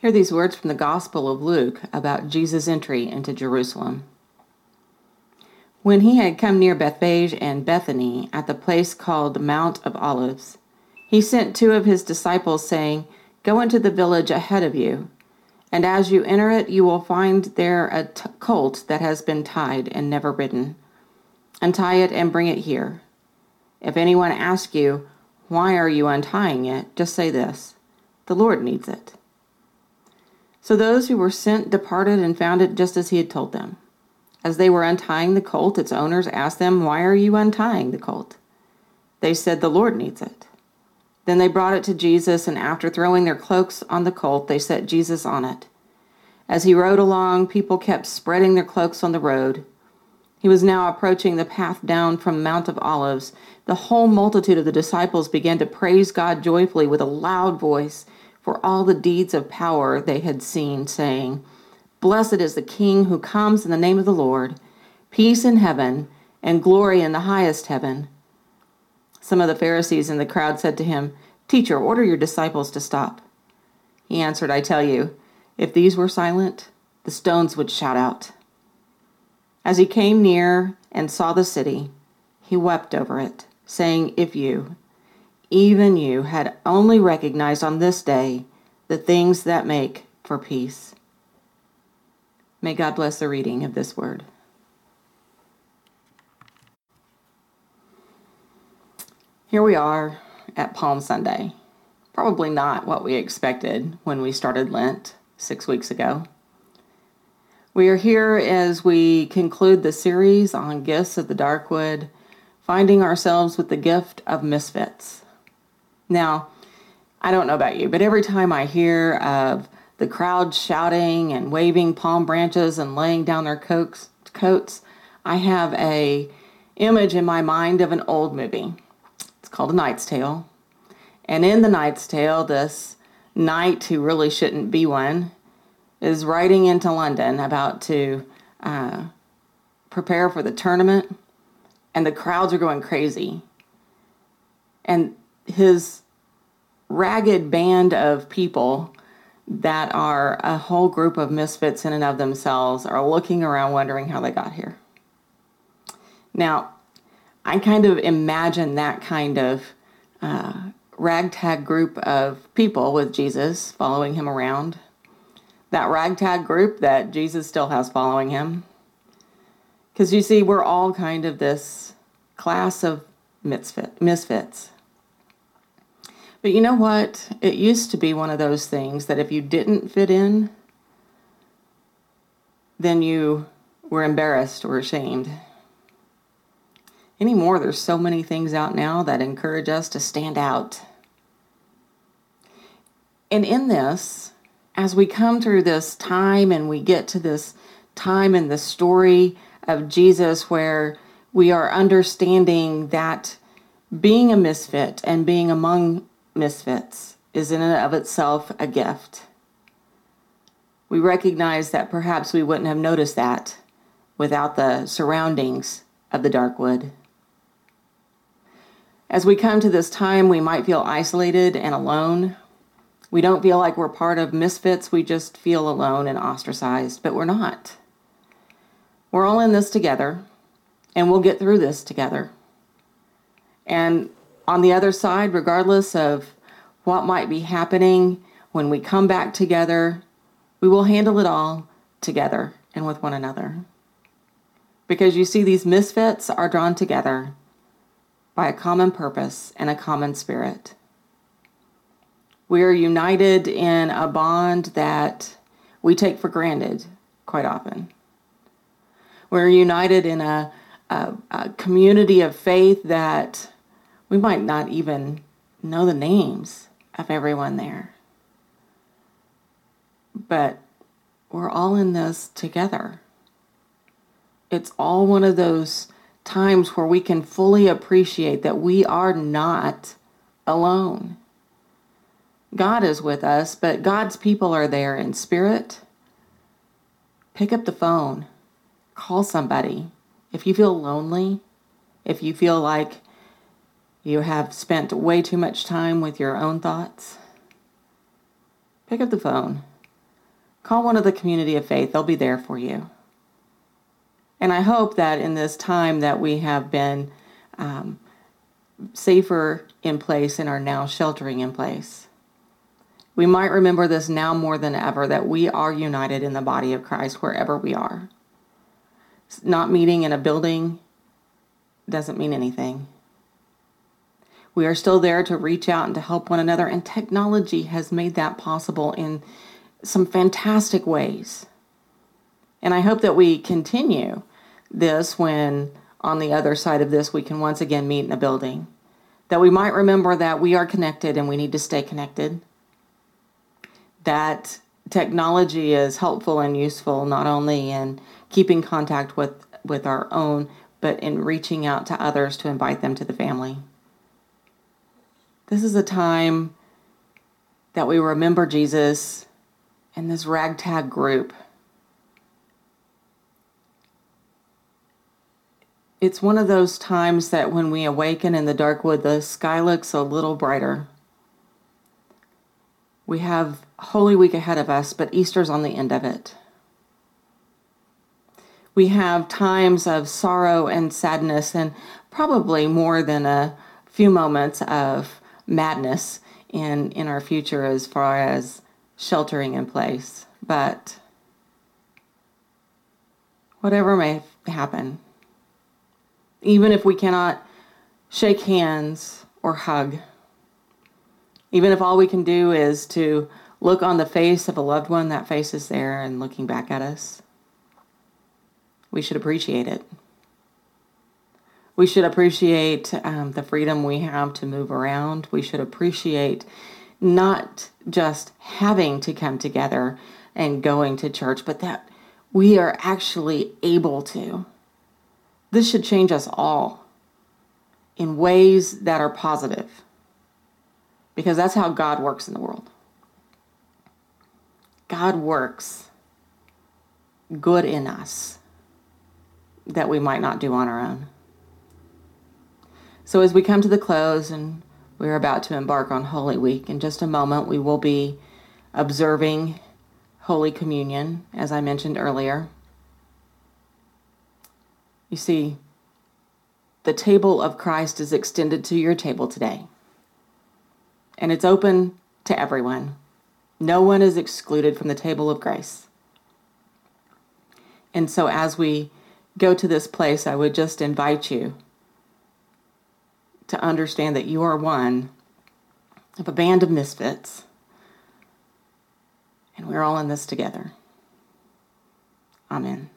Hear these words from the Gospel of Luke about Jesus' entry into Jerusalem. When he had come near Bethphage and Bethany at the place called Mount of Olives, he sent two of his disciples, saying, Go into the village ahead of you, and as you enter it, you will find there a t- colt that has been tied and never ridden. Untie it and bring it here. If anyone asks you, Why are you untying it? just say this The Lord needs it. So those who were sent departed and found it just as he had told them. As they were untying the colt, its owners asked them, Why are you untying the colt? They said, The Lord needs it. Then they brought it to Jesus, and after throwing their cloaks on the colt, they set Jesus on it. As he rode along, people kept spreading their cloaks on the road. He was now approaching the path down from Mount of Olives. The whole multitude of the disciples began to praise God joyfully with a loud voice for all the deeds of power they had seen, saying, Blessed is the King who comes in the name of the Lord, peace in heaven and glory in the highest heaven. Some of the Pharisees in the crowd said to him, Teacher, order your disciples to stop. He answered, I tell you, if these were silent, the stones would shout out. As he came near and saw the city, he wept over it, saying, If you, even you, had only recognized on this day the things that make for peace May God bless the reading of this word. Here we are at Palm Sunday. Probably not what we expected when we started Lent six weeks ago. We are here as we conclude the series on gifts of the Darkwood, finding ourselves with the gift of misfits. Now, I don't know about you, but every time I hear of the crowd shouting and waving palm branches and laying down their coats, I have a image in my mind of an old movie. It's called A Knight's Tale. And in The Knight's Tale, this knight who really shouldn't be one is riding into London about to uh, prepare for the tournament, and the crowds are going crazy. And his ragged band of people that are a whole group of misfits in and of themselves are looking around wondering how they got here. Now, I kind of imagine that kind of uh, ragtag group of people with Jesus following him around. That ragtag group that Jesus still has following him. Because you see, we're all kind of this class of misfit, misfits. But you know what? It used to be one of those things that if you didn't fit in, then you were embarrassed or ashamed. Anymore, there's so many things out now that encourage us to stand out. And in this, as we come through this time and we get to this time in the story of Jesus where we are understanding that being a misfit and being among misfits is in and of itself a gift. We recognize that perhaps we wouldn't have noticed that without the surroundings of the dark wood. As we come to this time, we might feel isolated and alone. We don't feel like we're part of misfits, we just feel alone and ostracized, but we're not. We're all in this together, and we'll get through this together. And on the other side, regardless of what might be happening, when we come back together, we will handle it all together and with one another. Because you see, these misfits are drawn together by a common purpose and a common spirit. We are united in a bond that we take for granted quite often. We're united in a, a, a community of faith that we might not even know the names of everyone there. But we're all in this together. It's all one of those times where we can fully appreciate that we are not alone. God is with us, but God's people are there in spirit. Pick up the phone, call somebody. If you feel lonely, if you feel like you have spent way too much time with your own thoughts, pick up the phone call one of the community of faith. They'll be there for you. And I hope that in this time that we have been um, safer in place and are now sheltering in place, we might remember this now more than ever that we are united in the body of Christ wherever we are. Not meeting in a building doesn't mean anything. We are still there to reach out and to help one another, and technology has made that possible in some fantastic ways. And I hope that we continue this when on the other side of this we can once again meet in a building. That we might remember that we are connected and we need to stay connected. That technology is helpful and useful not only in keeping contact with, with our own, but in reaching out to others to invite them to the family. This is a time that we remember Jesus and this ragtag group it's one of those times that when we awaken in the dark wood, the sky looks a little brighter. We have Holy Week ahead of us, but Easter's on the end of it. We have times of sorrow and sadness, and probably more than a few moments of madness in, in our future as far as sheltering in place. But whatever may happen, even if we cannot shake hands or hug, even if all we can do is to look on the face of a loved one, that face is there and looking back at us, we should appreciate it. We should appreciate um, the freedom we have to move around. We should appreciate not just having to come together and going to church, but that we are actually able to. This should change us all in ways that are positive because that's how God works in the world. God works good in us that we might not do on our own. So, as we come to the close and we're about to embark on Holy Week, in just a moment we will be observing Holy Communion, as I mentioned earlier. You see, the table of Christ is extended to your table today, and it's open to everyone. No one is excluded from the table of grace. And so, as we go to this place, I would just invite you to understand that you are one of a band of misfits, and we're all in this together. Amen.